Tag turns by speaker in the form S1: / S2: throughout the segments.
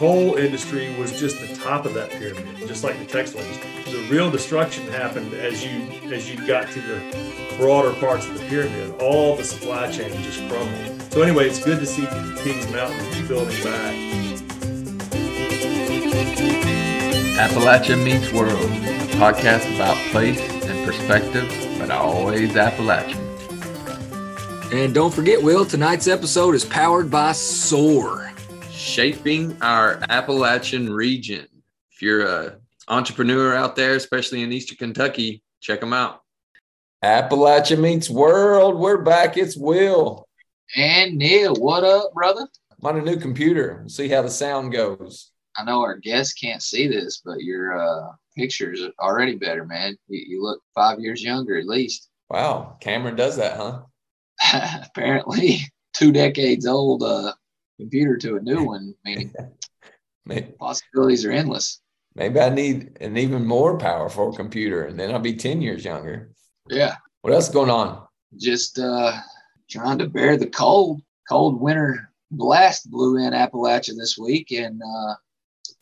S1: Coal industry was just the top of that pyramid, just like the textile industry. The real destruction happened as you as you got to the broader parts of the pyramid. All the supply chain just crumbled. So anyway, it's good to see Kings Mountain building back.
S2: Appalachia Meets World, a podcast about place and perspective, but always Appalachian.
S3: And don't forget, Will, tonight's episode is powered by SOAR.
S2: Shaping our Appalachian region. If you're a entrepreneur out there, especially in Eastern Kentucky, check them out. Appalachia Meets World. We're back. It's Will.
S4: And Neil, what up, brother?
S2: I'm on a new computer. We'll see how the sound goes.
S4: I know our guests can't see this, but your uh, pictures are already better, man. You, you look five years younger at least.
S2: Wow, Cameron does that, huh?
S4: Apparently, two decades old uh, computer to a new one. I mean,
S2: Maybe,
S4: possibilities are endless.
S2: maybe I need an even more powerful computer, and then I'll be 10 years younger.
S4: Yeah,
S2: What else is going on?
S4: just uh, trying to bear the cold. Cold winter blast blew in Appalachia this week and uh,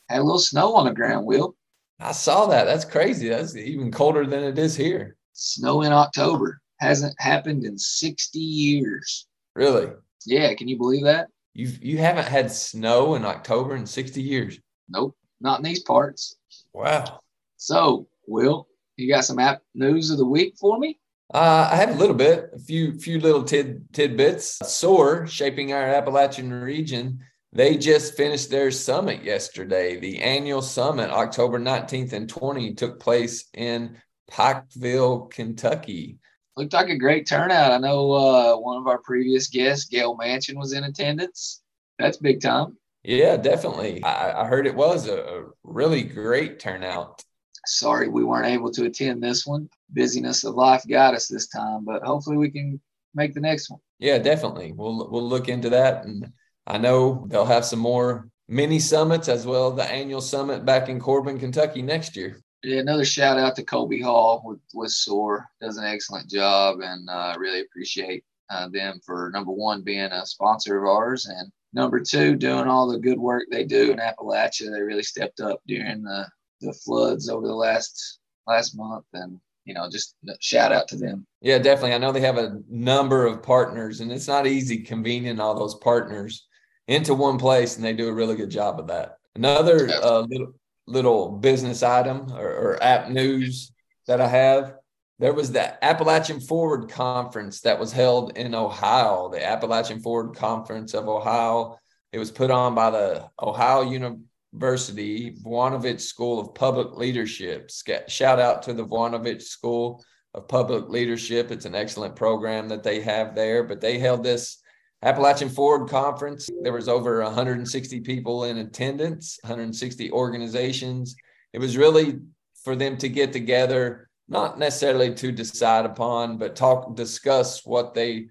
S4: had a little snow on the ground. Will
S2: I saw that. That's crazy. That's even colder than it is here.
S4: snow in October hasn't happened in 60 years.
S2: Really?
S4: Yeah, can you believe that?
S2: You you haven't had snow in October in 60 years.
S4: Nope, not in these parts.
S2: Wow.
S4: So, Will, you got some app news of the week for me?
S2: Uh, I have a little bit, a few few little tid, tidbits. SOAR, shaping our Appalachian region, they just finished their summit yesterday. The annual summit, October 19th and 20, took place in Pikeville, Kentucky.
S4: Looked like a great turnout. I know uh, one of our previous guests, Gayle Manchin, was in attendance. That's big time.
S2: Yeah, definitely. I, I heard it was a, a really great turnout.
S4: Sorry we weren't able to attend this one. Busyness of life got us this time, but hopefully we can make the next one.
S2: Yeah, definitely. We'll we'll look into that, and I know they'll have some more mini summits as well. The annual summit back in Corbin, Kentucky next year.
S4: Yeah, another shout out to Colby Hall with, with SOAR. Does an excellent job and uh, really appreciate uh, them for number one being a sponsor of ours and number two doing all the good work they do in Appalachia. They really stepped up during the, the floods over the last last month and you know just shout out to them.
S2: Yeah, definitely. I know they have a number of partners, and it's not easy convening all those partners into one place, and they do a really good job of that. Another uh, little little business item or, or app news that I have. There was the Appalachian Forward Conference that was held in Ohio, the Appalachian Forward Conference of Ohio. It was put on by the Ohio University Voinovich School of Public Leadership. Shout out to the Voinovich School of Public Leadership. It's an excellent program that they have there, but they held this Appalachian Forward Conference. There was over 160 people in attendance, 160 organizations. It was really for them to get together, not necessarily to decide upon, but talk, discuss what they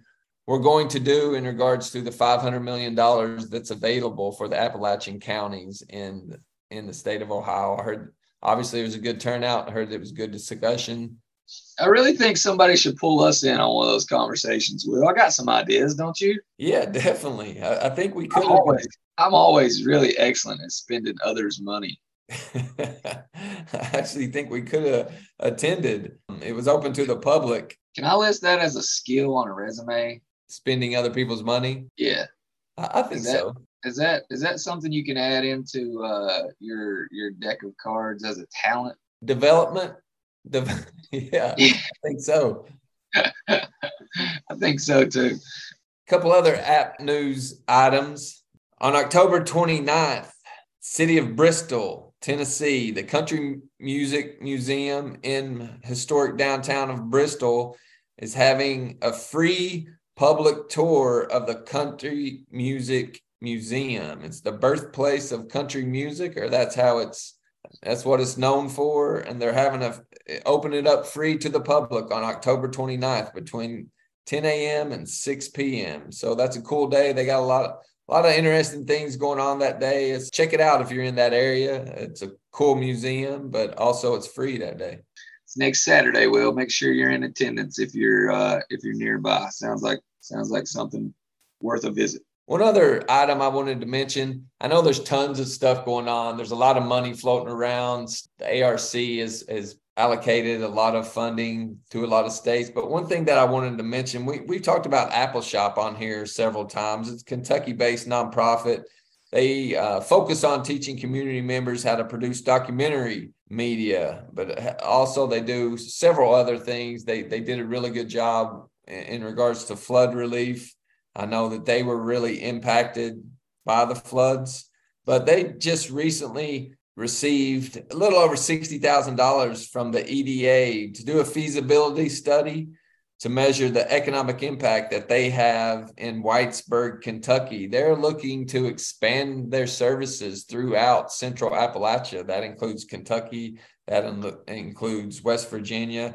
S2: were going to do in regards to the 500 million dollars that's available for the Appalachian counties in in the state of Ohio. I heard obviously it was a good turnout. I heard it was good discussion.
S4: I really think somebody should pull us in on one of those conversations. Will I got some ideas, don't you?
S2: Yeah, definitely. I, I think we
S4: I'm
S2: could.
S4: always, I'm always really excellent at spending others' money.
S2: I actually think we could have attended. It was open to the public,
S4: Can I list that as a skill on a resume?
S2: spending other people's money.
S4: Yeah.
S2: I, I think
S4: Is that-
S2: so.
S4: Is that is that something you can add into uh, your your deck of cards as a talent?
S2: Development. Dev- yeah, I think so.
S4: I think so too.
S2: A couple other app news items. On October 29th, City of Bristol Tennessee, the Country Music Museum in historic downtown of Bristol is having a free public tour of the Country Music Museum. It's the birthplace of country music, or that's how it's that's what it's known for. And they're having a open it up free to the public on October 29th between 10 a.m. and 6 p.m. So that's a cool day. They got a lot of a lot of interesting things going on that day. It's, check it out if you're in that area. It's a cool museum, but also it's free that day.
S4: It's next Saturday. Will make sure you're in attendance if you're uh, if you're nearby. Sounds like sounds like something worth a visit.
S2: One other item I wanted to mention I know there's tons of stuff going on. There's a lot of money floating around. The ARC is, is allocated a lot of funding to a lot of states. But one thing that I wanted to mention we, we talked about Appalshop on here several times. It's Kentucky based nonprofit. They uh, focus on teaching community members how to produce documentary media, but also they do several other things. They, they did a really good job in, in regards to flood relief I know that they were really impacted by the floods, but they just recently received a little over $60,000 from the EDA to do a feasibility study to measure the economic impact that they have in Whitesburg, Kentucky. They're looking to expand their services throughout central Appalachia. That includes Kentucky, that includes West Virginia,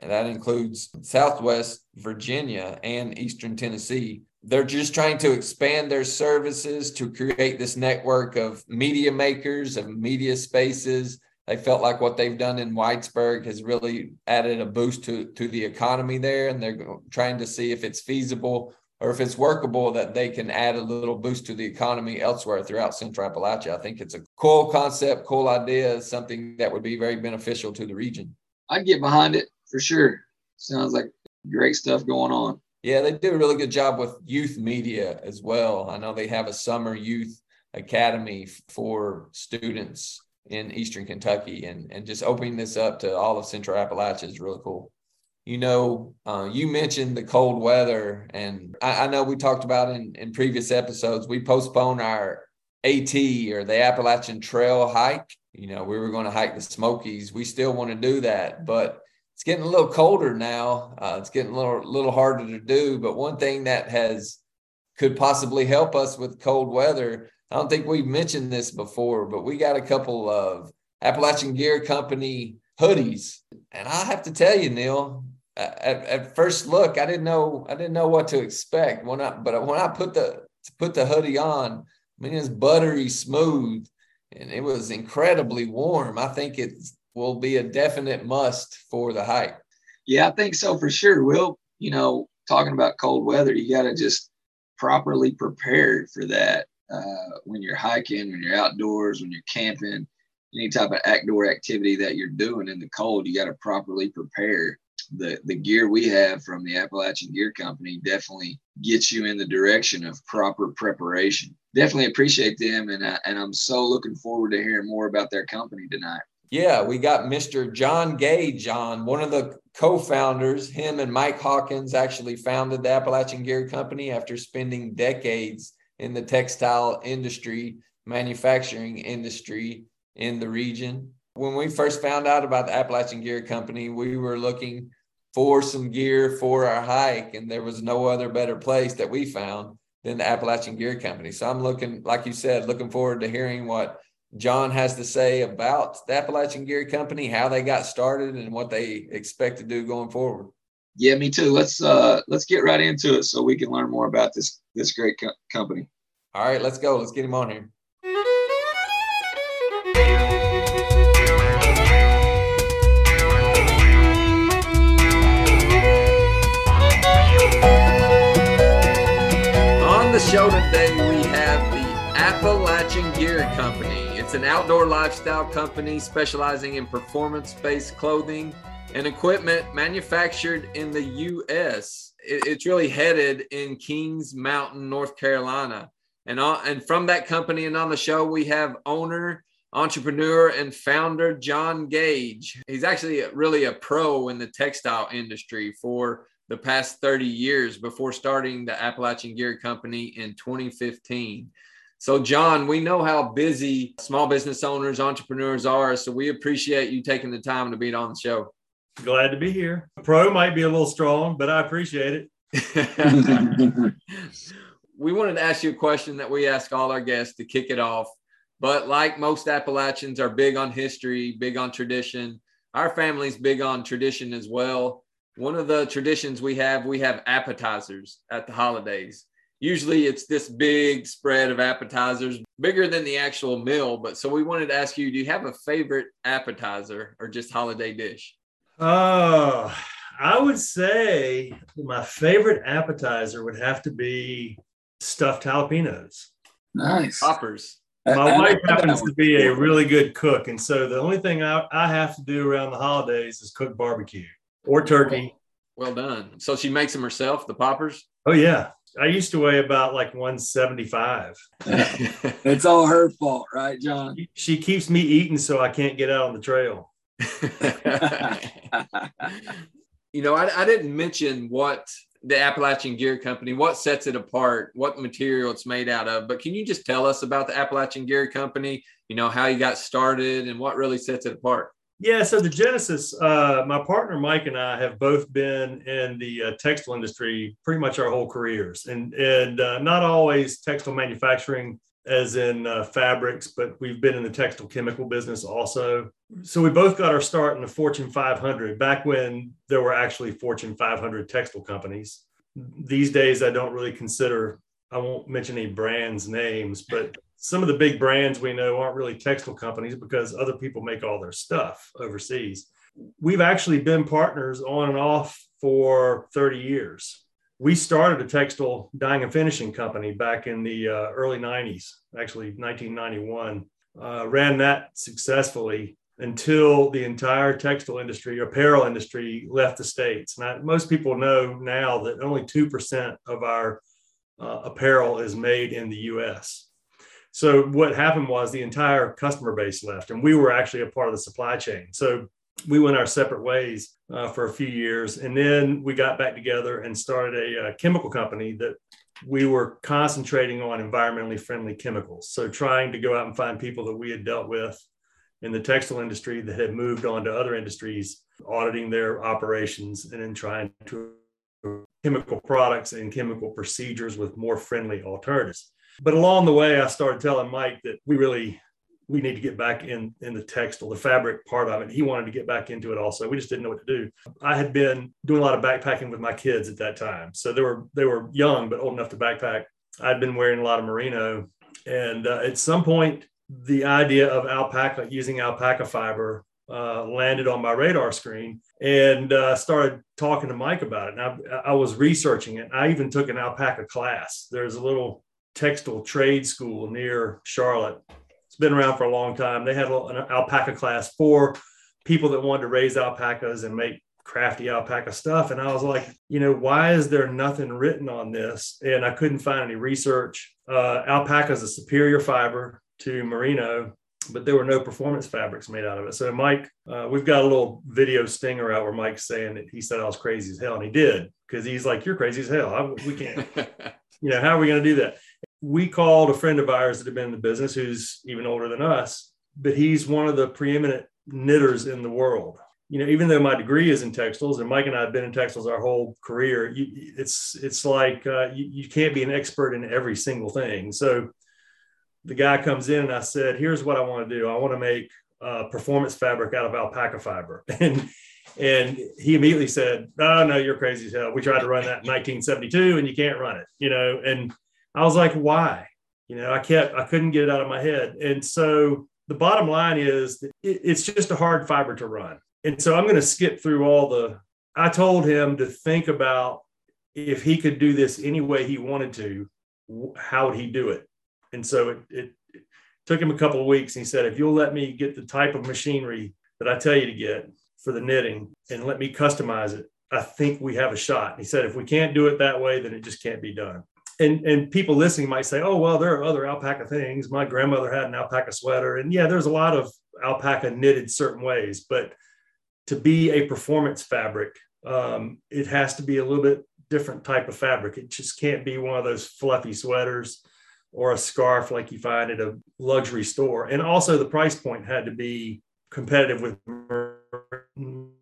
S2: and that includes Southwest Virginia and Eastern Tennessee they're just trying to expand their services to create this network of media makers of media spaces. They felt like what they've done in Whitesburg has really added a boost to, to the economy there and they're trying to see if it's feasible or if it's workable that they can add a little boost to the economy elsewhere throughout central appalachia. I think it's a cool concept cool idea something that would be very beneficial to the region.
S4: I'd get behind it for sure. Sounds like great stuff going on
S2: yeah, they do a really good job with youth media as well. I know they have a summer youth academy for students in Eastern Kentucky, and and just opening this up to all of Central Appalachia is really cool. You know, uh, you mentioned the cold weather, and I, I know we talked about in in previous episodes. We postponed our AT or the Appalachian Trail hike. You know, we were going to hike the Smokies. We still want to do that, but it's getting a little colder now. Uh, it's getting a little little harder to do. But one thing that has could possibly help us with cold weather. I don't think we've mentioned this before, but we got a couple of Appalachian Gear Company hoodies, and I have to tell you, Neil, at, at first look, I didn't know I didn't know what to expect when I but when I put the put the hoodie on, I mean it's buttery smooth, and it was incredibly warm. I think it's will be a definite must for the hike.
S4: Yeah, I think so for sure. Will you know, talking about cold weather, you got to just properly prepared for that uh, when you're hiking, when you're outdoors, when you're camping, any type of outdoor activity that you're doing in the cold. You got to properly prepare. The the gear we have from the Appalachian Gear Company definitely gets you in the direction of proper preparation. Definitely appreciate them, and I, and I'm so looking forward to hearing more about their company tonight.
S2: Yeah, we got Mr. John Gage John, one of the co founders. Him and Mike Hawkins actually founded the Appalachian Gear Company after spending decades in the textile industry, manufacturing industry in the region. When we first found out about the Appalachian Gear Company, we were looking for some gear for our hike, and there was no other better place that we found than the Appalachian Gear Company. So I'm looking, like you said, looking forward to hearing what John has to say about the Appalachian Gear Company, how they got started, and what they expect to do going forward.
S4: Yeah, me too. Let's uh let's get right into it so we can learn more about this this great co- company.
S2: All right, let's go. Let's get him on here. On the show today, we have the Appalachian Gear Company. It's an outdoor lifestyle company specializing in performance based clothing and equipment manufactured in the U.S. It's really headed in Kings Mountain, North Carolina. And, on, and from that company and on the show, we have owner, entrepreneur, and founder John Gage. He's actually really a pro in the textile industry for the past 30 years before starting the Appalachian Gear Company in 2015. So, John, we know how busy small business owners, entrepreneurs are. So, we appreciate you taking the time to be on the show.
S1: Glad to be here. Pro might be a little strong, but I appreciate it.
S2: we wanted to ask you a question that we ask all our guests to kick it off. But like most Appalachians are big on history, big on tradition. Our family's big on tradition as well. One of the traditions we have, we have appetizers at the holidays usually it's this big spread of appetizers, bigger than the actual meal. But so we wanted to ask you, do you have a favorite appetizer or just holiday dish?
S1: Oh, I would say my favorite appetizer would have to be stuffed jalapenos.
S3: Nice.
S2: Poppers.
S1: My wife happens to be a really good cook. And so the only thing I, I have to do around the holidays is cook barbecue or turkey.
S2: Well done. So she makes them herself, the poppers?
S1: Oh, yeah. I used to weigh about like 175.
S3: it's all her fault, right, John?
S1: She keeps me eating so I can't get out on the trail.
S2: you know, I, I, didn't mention what the Appalachian Gear Company, what sets it apart, what material it's made out of, but can you just tell us about the Appalachian Gear Company, you know, how you got started and what really sets it apart?
S1: Yeah, so the Genesis, uh, my partner Mike and I have both been in the uh, textile industry pretty much our whole careers, and and uh, not always textile manufacturing, as in uh, fabrics, but we've been in the textile chemical business also. So we both got our start in the Fortune 500 back when there were actually Fortune 500 textile companies. These days, I don't really consider. I won't mention any brands names, but some of the big brands we know aren't really textile companies because other people make all their stuff overseas. We've actually been partners on and off for 30 years. We started a textile dyeing and finishing company back in the uh, early 90s, actually 1991. Uh, ran that successfully until the entire textile industry, apparel industry, left the states. And most people know now that only 2% of our uh, apparel is made in the US. So what happened was the entire customer base left, and we were actually a part of the supply chain. So we went our separate ways uh, for a few years, and then we got back together and started a, a chemical company that we were concentrating on environmentally friendly chemicals. So trying to go out and find people that we had dealt with in the textile industry that had moved on to other industries, auditing their operations, and then trying to chemical products and chemical procedures with more friendly alternatives. But along the way, I started telling Mike that we really we need to get back in in the textile, the fabric part of it. He wanted to get back into it also. We just didn't know what to do. I had been doing a lot of backpacking with my kids at that time, so they were they were young but old enough to backpack. I'd been wearing a lot of merino, and uh, at some point, the idea of alpaca using alpaca fiber uh, landed on my radar screen and uh, started talking to Mike about it. And I, I was researching it. I even took an alpaca class. There's a little textile trade school near Charlotte. It's been around for a long time. They had an alpaca class for people that wanted to raise alpacas and make crafty alpaca stuff. And I was like, you know, why is there nothing written on this? And I couldn't find any research. Uh, alpaca is a superior fiber to merino, but there were no performance fabrics made out of it. So, Mike, uh, we've got a little video stinger out where Mike's saying that he said I was crazy as hell, and he did because he's like, "You're crazy as hell. I, we can't." you know, how are we going to do that? We called a friend of ours that had been in the business who's even older than us, but he's one of the preeminent knitters in the world. You know, even though my degree is in textiles, and Mike and I have been in textiles our whole career, you, it's it's like uh, you, you can't be an expert in every single thing. So the guy comes in and I said, "Here's what I want to do. I want to make uh, performance fabric out of alpaca fiber." And and he immediately said, "Oh no, you're crazy as hell. We tried to run that in 1972, and you can't run it." You know, and I was like, "Why?" You know, I kept, I couldn't get it out of my head. And so the bottom line is, it, it's just a hard fiber to run. And so I'm going to skip through all the. I told him to think about if he could do this any way he wanted to, how would he do it? And so it, it, it took him a couple of weeks. And he said, if you'll let me get the type of machinery that I tell you to get, for the knitting and let me customize it. I think we have a shot. He said, if we can't do it that way, then it just can't be done. And, and people listening might say, oh, well, there are other alpaca things. My grandmother had an alpaca sweater. And yeah, there's a lot of alpaca knitted certain ways. But to be a performance fabric, um, it has to be a little bit different type of fabric. It just can't be one of those fluffy sweaters. or a scarf like you find at a luxury store. And also the price point had to be competitive with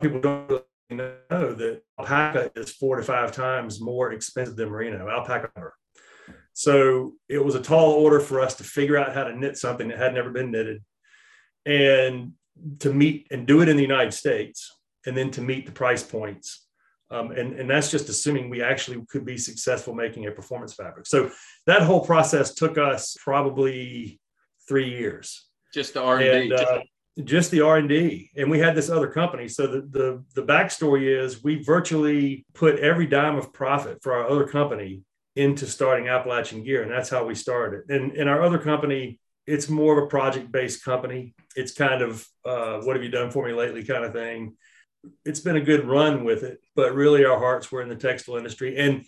S1: people don't know that alpaca is four to five times more expensive than merino alpaca. So it was a tall order for us to figure out how to knit something that had never been knitted and to meet and do it in the United States and then to meet the price points um, and, and that's just assuming we actually could be successful making a performance fabric. So that whole process took us probably three years.
S2: Just the R&D.
S1: Uh, just the R&D. And we had this other company. So the, the, the backstory is we virtually put every dime of profit for our other company into starting Appalachian Gear. And that's how we started. And in our other company, it's more of a project-based company. It's kind of uh, what have you done for me lately kind of thing it's been a good run with it, but really our hearts were in the textile industry. And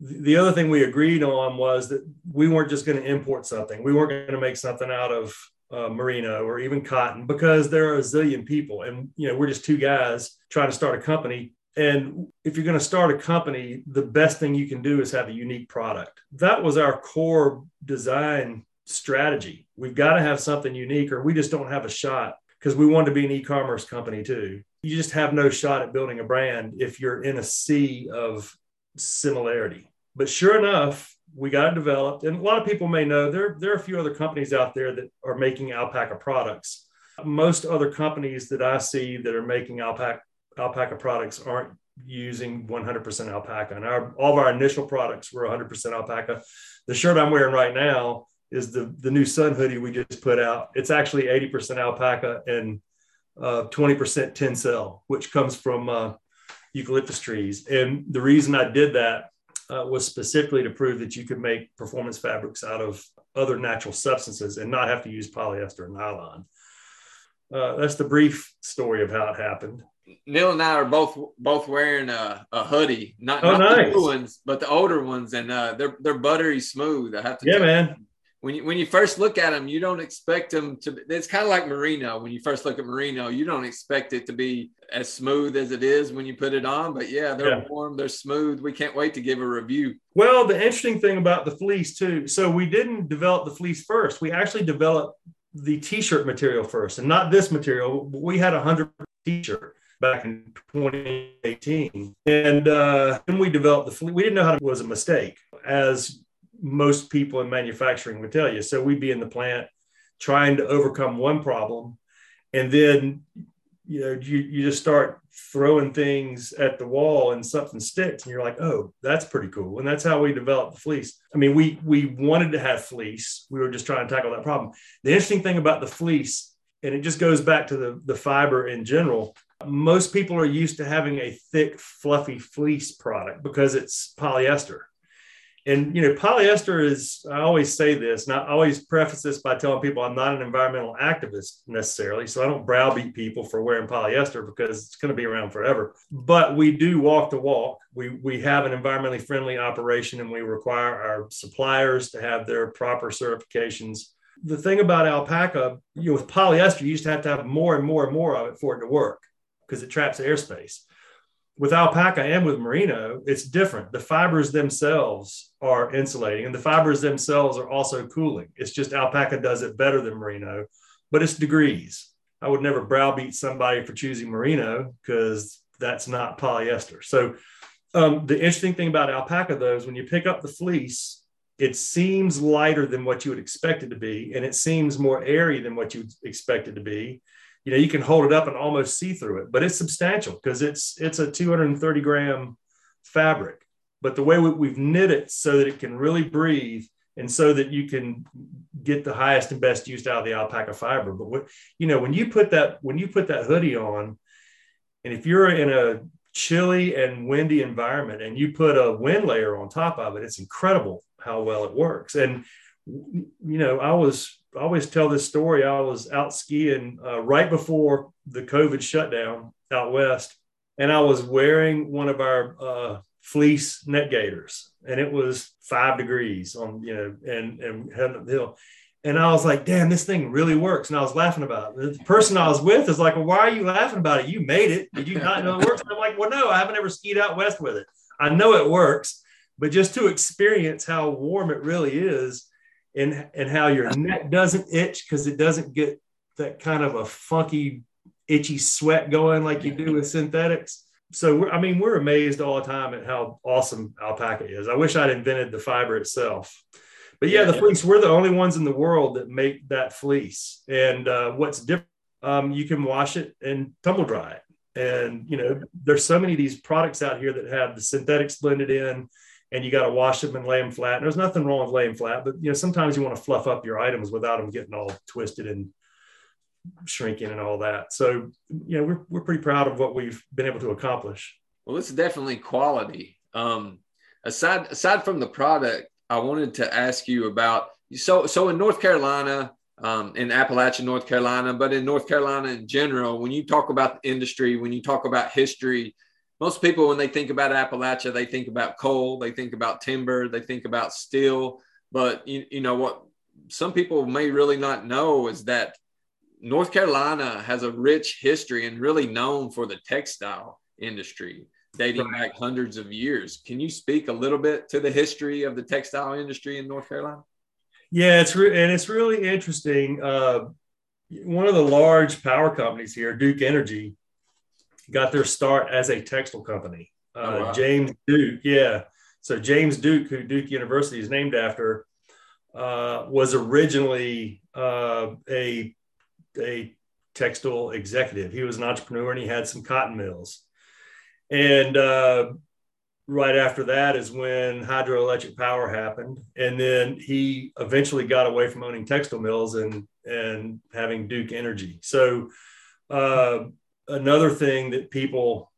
S1: the other thing we agreed on was that we weren't just going to import something. We weren't going to make something out of uh, merino or even cotton because there are a zillion people, and you know we're just two guys trying to start a company. And if you're going to start a company, the best thing you can do is have a unique product. That was our core design strategy. We've got to have something unique, or we just don't have a shot because we wanted to be an e-commerce company too you just have no shot at building a brand if you're in a sea of similarity. But sure enough, we got it developed. And a lot of people may know there, there are a few other companies out there that are making alpaca products. Most other companies that I see that are making alpaca, alpaca products aren't using 100% alpaca. And our, all of our initial products were 100% alpaca. The shirt I'm wearing right now is the, the new sun hoodie we just put out. It's actually 80% alpaca and uh, 20% tencel, which comes from uh, eucalyptus trees. And the reason I did that uh, was specifically to prove that you could make performance fabrics out of other natural substances and not have to use polyester and nylon. Uh, that's the brief story of how it happened.
S2: Neil and I are both both wearing a, a hoodie, not,
S1: oh,
S2: not
S1: nice.
S2: the new ones, but the older ones, and uh, they're they're buttery smooth. I have to.
S1: Yeah, man
S2: when you when you first look at them, you don't expect them to. Be, It's kind of like merino. When you first look at merino, you don't expect it to be as smooth as it is when you put it on. But yeah, they're yeah. warm, they're smooth. We can't wait to give a review.
S1: Well, the interesting thing about the fleece too. So we didn't develop the fleece first. We actually developed the t-shirt material first, and not this material. We had a hundred t-shirt back in 2018, and uh, then we developed the fleece. We didn't know how to was a mistake as most people in manufacturing would tell you. So we'd be in the plant trying to overcome one problem, and then you know you, you just start throwing things at the wall and something sticks and you're like oh that's pretty cool. And that's how we developed the fleece. I mean we we wanted to have fleece. We were just trying to tackle that problem. The interesting thing about the fleece and it just goes back to the the fiber in general most people are used to having a thick fluffy fleece product because it's polyester. And you know polyester is i always say this and i always preface this by telling people i'm not an environmental activist necessarily so i don't browbeat people for wearing polyester because it's going to be around forever. But we do walk the walk. We we have an environmentally friendly operation and we require our suppliers to have their proper certifications. The thing about alpaca you know with polyester you used to have to have more and more and more of it for it to work because it traps airspace with alpaca and with merino, it's different. The fibers themselves are insulating, and the fibers themselves are also cooling. It's just alpaca does it better than merino, but it's degrees. I would never browbeat somebody for choosing merino because that's not polyester. So, um, the interesting thing about alpaca, though, is when you pick up the fleece, it seems lighter than what you would expect it to be, and it seems more airy than what you would expect it to be you know you can hold it up and almost see through it but it's substantial because it's it's a 230 gram fabric. But the way we, have knit it so that it can really breathe and so that you can get the highest and best use out of the alpaca fiber. But what you know when you put that when you put that hoodie on and if you're in a chilly and windy environment and you put a wind layer on top of it it's incredible how well it works. And you know i was I always tell this story. I was out skiing uh, right before the COVID shutdown out west, and I was wearing one of our uh, fleece net gaiters, and it was five degrees on you know, and and heading up the hill. And I was like, damn, this thing really works. And I was laughing about it. The person I was with is like, well, why are you laughing about it? You made it. Did you not know it works? And I'm like, well, no, I haven't ever skied out west with it. I know it works, but just to experience how warm it really is, and and how your neck doesn't itch because it doesn't get that kind of a funky itchy sweat going like you do with synthetics so I mean, we're amazed all the time at how awesome alpaca is. I wish I'd invented the fiber itself. But yeah, the fleece, we're the only ones in the world that make that fleece. And uh, what's different, um, you can wash it and tumble dry it. And, you know, there's so many of these products out here that have the synthetics blended in and you got to wash them and lay them flat. And there's nothing wrong with laying flat, but, you know, sometimes you want to fluff up your items without them getting all twisted and shrinking and all that. So, you know, we're, we're pretty proud of what we've been able to accomplish.
S2: Well, it's definitely quality. Um, aside, aside from the product, I wanted to ask you about, so, so in North Carolina, um, in Appalachian, North Carolina, but in North Carolina in general, when you talk about the industry, when you talk about history, most people, when they think about Appalachia, they think about coal, they think about timber, they think about steel. But you, you know what some people may really not know is that North Carolina has a rich history and really known for the textile industry dating back hundreds of years. Can you speak a little bit to the history of the textile industry in North Carolina?
S1: Yeah, it's re- and it's really interesting. Uh, one of the large power companies here, Duke Energy, got their start as a textile company. Uh, oh, wow. James Duke, yeah. So James Duke, who Duke University is named after, uh, was originally uh, a a textile executive. He was an entrepreneur and he had some cotton mills. And uh, right after that is when hydroelectric power happened. And then he eventually got away from owning textile mills and, and having Duke Energy. So, uh, another thing that people,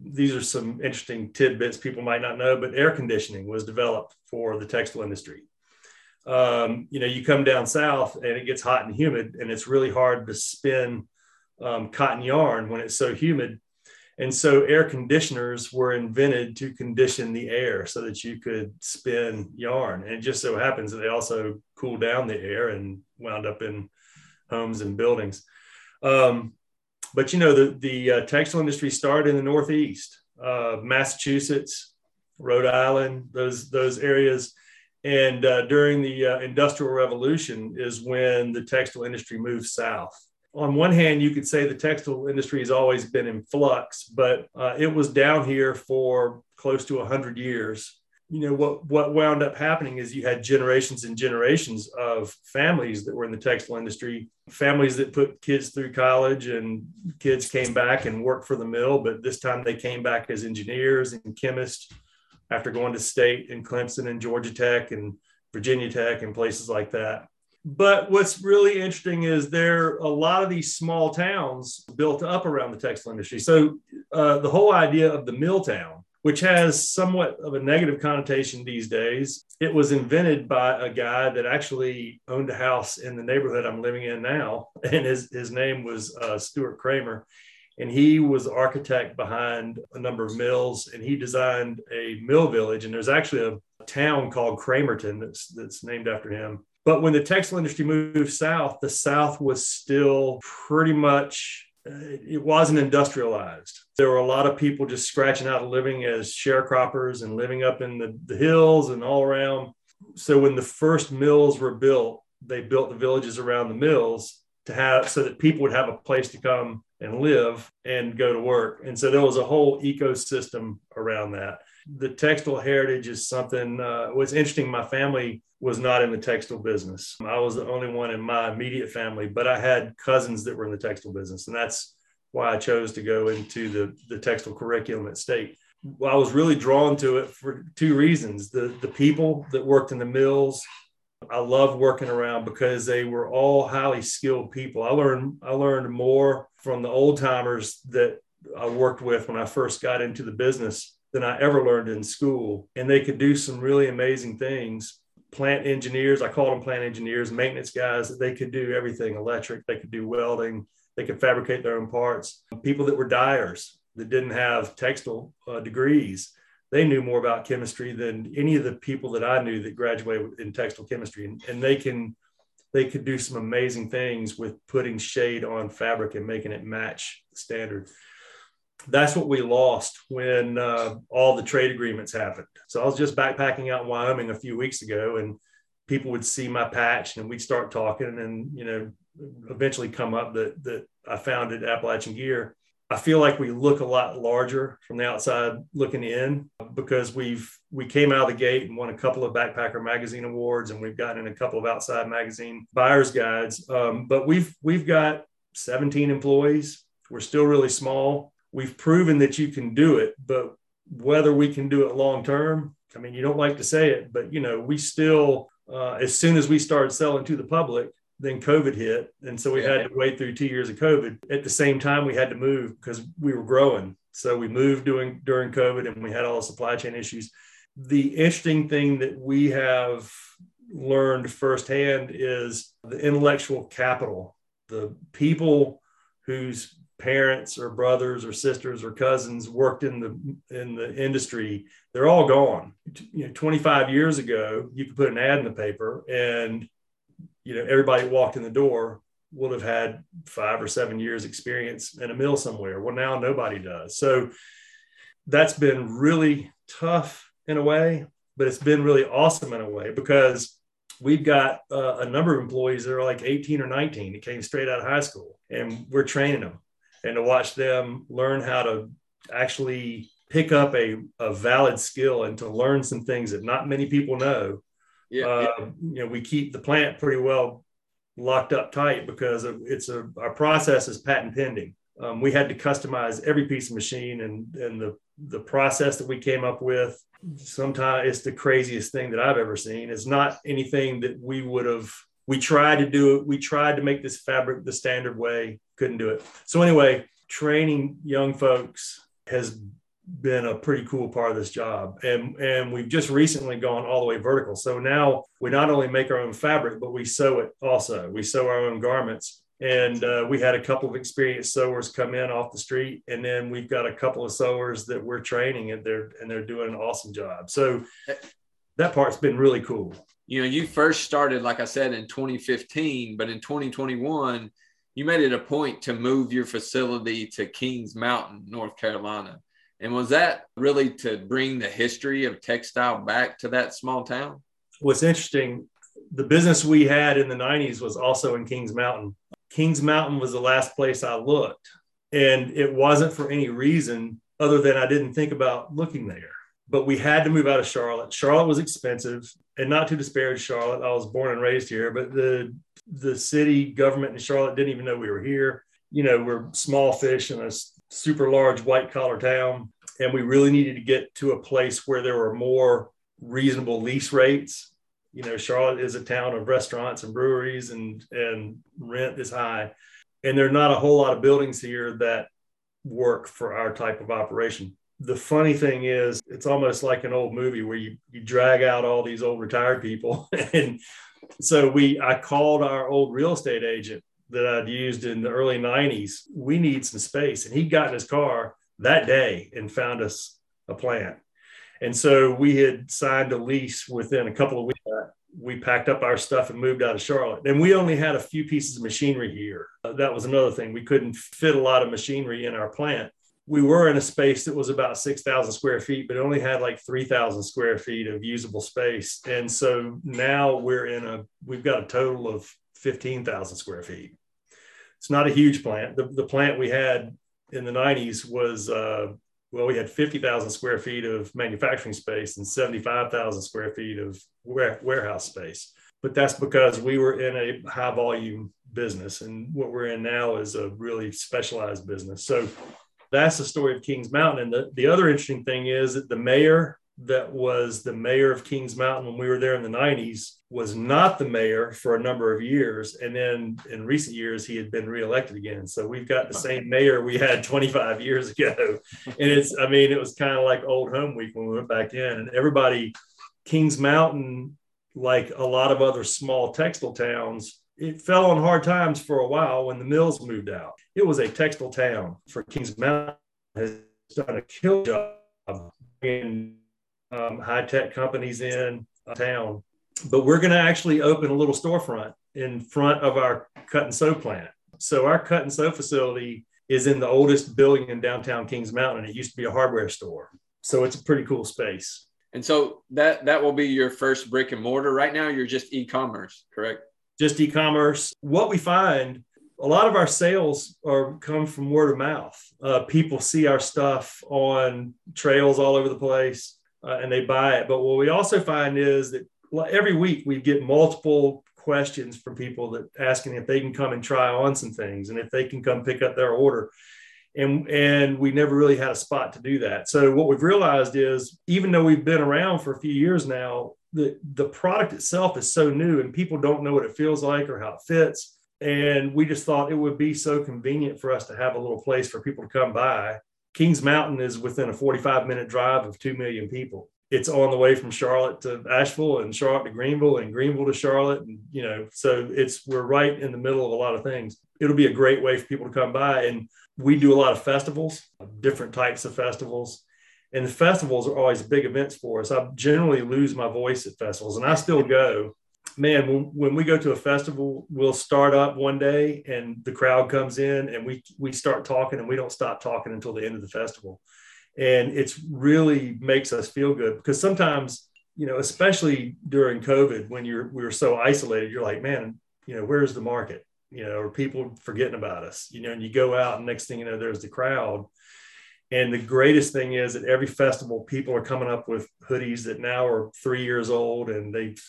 S1: these are some interesting tidbits people might not know, but air conditioning was developed for the textile industry um, you know, you come down south and it gets hot and humid, and it's really hard to spin um, cotton yarn when it's so humid. And so, air conditioners were invented to condition the air so that you could spin yarn. And it just so happens that they also cool down the air and wound up in homes and buildings. Um, but you know, the the uh, textile industry started in the Northeast, uh, Massachusetts, Rhode Island, those those areas and uh, during the uh, Industrial Revolution is when the textile industry moved south. On one hand, you could say the textile industry has always been in flux, but uh, it was down here for close to 100 years. You know, what, what wound up happening is you had generations and generations of families that were in the textile industry, families that put kids through college, and kids came back and worked for the mill, but this time they came back as engineers and chemists after going to state and Clemson and Georgia Tech and Virginia Tech and places like that. But what's really interesting is there a lot of these small towns built up around the textile industry. So uh, the whole idea of the mill town, which has somewhat of a negative connotation these days, it was invented by a guy that actually owned a house in the neighborhood I'm living in now, and his his name was uh, Stuart Cramer. And he was architect behind a number of mills and he designed a mill village. And there's actually a town called Cramerton that's that's named after him. But when the textile industry moved south the south was still pretty much uh, it wasn't industrialized there were a lot of people just scratching out a living as sharecroppers and living up in the, the hills and all around so when the first mills were built they built the villages around the mills to have so that people would have a place to come and live and go to work. And so there was a whole ecosystem around that. The textile heritage is something, uh, what's interesting, my family was not in the textile business. I was the only one in my immediate family, but I had cousins that were in the textile business. And that's why I chose to go into the, the textile curriculum at state. Well, I was really drawn to it for two reasons. The, the people that worked in the mills, I loved working around because they were all highly skilled people. I learned I learned more from the old timers that I worked with when I first got into the business than I ever learned in school. And they could do some really amazing things. Plant engineers, I call them plant engineers, maintenance guys, they could do everything electric, they could do welding, they could fabricate their own parts. People that were dyers that didn't have textile uh, degrees they knew more about chemistry than any of the people that I knew that graduated in textile chemistry. And, and they can they could do some amazing things with putting shade on fabric and making it match the standard. That's what we lost when uh, all the trade agreements happened. So I was just backpacking out in Wyoming a few weeks ago, and people would see my patch and we'd start talking and, you know, eventually come up that, that I founded Appalachian Gear. I feel like we look a lot larger from the outside looking in because we've we came out of the gate and won a couple of backpacker magazine awards and we've gotten in a couple of outside magazine buyers guides. Um, but we've we've got 17 employees. We're still really small. We've proven that you can do it, but whether we can do it long term, I mean, you don't like to say it, but you know, we still uh, as soon as we started selling to the public, then COVID hit. And so we had to wait through two years of COVID. At the same time, we had to move because we were growing. So we moved during during COVID and we had all the supply chain issues. The interesting thing that we have learned firsthand is the intellectual capital, the people whose parents or brothers or sisters or cousins worked in the in the industry they're all gone you know 25 years ago you could put an ad in the paper and you know everybody walked in the door would have had five or seven years experience in a mill somewhere well now nobody does so that's been really tough in a way but it's been really awesome in a way because we've got uh, a number of employees that are like 18 or 19 that came straight out of high school and we're training them and to watch them learn how to actually pick up a, a valid skill and to learn some things that not many people know. Yeah, uh, yeah. You know, we keep the plant pretty well locked up tight because it's a our process is patent pending. Um, we had to customize every piece of machine and and the the process that we came up with. Sometimes it's the craziest thing that I've ever seen. It's not anything that we would have. We tried to do it. We tried to make this fabric the standard way couldn't do it. So anyway, training young folks has been a pretty cool part of this job. And, and we've just recently gone all the way vertical. So now we not only make our own fabric, but we sew it also. We sew our own garments. And uh, we had a couple of experienced sewers come in off the street. And then we've got a couple of sewers that we're training and they're, and they're doing an awesome job. So that part's been really cool.
S2: You know, you first started, like I said, in 2015, but in 2021, you made it a point to move your facility to Kings Mountain, North Carolina. And was that really to bring the history of textile back to that small town?
S1: What's interesting, the business we had in the 90s was also in Kings Mountain. Kings Mountain was the last place I looked. And it wasn't for any reason other than I didn't think about looking there. But we had to move out of Charlotte. Charlotte was expensive, and not to disparage Charlotte. I was born and raised here, but the the city government in Charlotte didn't even know we were here. You know, we're small fish in a super large white collar town, and we really needed to get to a place where there were more reasonable lease rates. You know, Charlotte is a town of restaurants and breweries, and and rent is high, and there are not a whole lot of buildings here that work for our type of operation. The funny thing is, it's almost like an old movie where you, you drag out all these old retired people and so we I called our old real estate agent that I'd used in the early 90s. We need some space. And he got in his car that day and found us a plant. And so we had signed a lease within a couple of weeks. We packed up our stuff and moved out of Charlotte. And we only had a few pieces of machinery here. that was another thing. We couldn't fit a lot of machinery in our plant we were in a space that was about 6,000 square feet, but only had like 3,000 square feet of usable space. And so now we're in a, we've got a total of 15,000 square feet. It's not a huge plant. The, the plant we had in the 90s was, uh, well, we had 50,000 square feet of manufacturing space and 75,000 square feet of warehouse space. But that's because we were in a high volume business. And what we're in now is a really specialized business. So that's the story of Kings Mountain. And the, the other interesting thing is that the mayor that was the mayor of Kings Mountain when we were there in the 90s was not the mayor for a number of years. And then in recent years, he had been reelected again. So we've got the same mayor we had 25 years ago. And it's, I mean, it was kind of like old home week when we went back in, and everybody, Kings Mountain, like a lot of other small textile towns, it fell on hard times for a while when the mills moved out. It was a textile town for Kings Mountain has done a kill job um, high tech companies in town. But we're going to actually open a little storefront in front of our cut and sew plant. So our cut and sew facility is in the oldest building in downtown Kings Mountain. It used to be a hardware store. So it's a pretty cool space.
S2: And so that that will be your first brick and mortar. Right now, you're just e-commerce, correct?
S1: Just e-commerce. What we find, a lot of our sales are come from word of mouth. Uh, people see our stuff on trails all over the place, uh, and they buy it. But what we also find is that every week we get multiple questions from people that asking if they can come and try on some things and if they can come pick up their order. And and we never really had a spot to do that. So what we've realized is even though we've been around for a few years now the the product itself is so new and people don't know what it feels like or how it fits. And we just thought it would be so convenient for us to have a little place for people to come by kings mountain is within a 45 minute drive of 2 million people it's on the way from Charlotte to Asheville and Charlotte to Greenville and Greenville to Charlotte. And, you know, so it's, we're right in the middle of a lot of things. It'll be a great way for people to come by. And we do a lot of festivals, different types of festivals. And the festivals are always big events for us. I generally lose my voice at festivals and I still go. Man, when, we go to a festival, we'll start up one day and the crowd comes in and we, we start talking and we don't stop talking until the end of the festival. And it's really makes us feel good because sometimes you know especially during covid when you're we were so isolated you're like man you know where's the market? You know or people forgetting about us? You know and you go out and next thing you know there's the crowd. And the greatest thing is that every festival people are coming up with hoodies that now are three years old and they've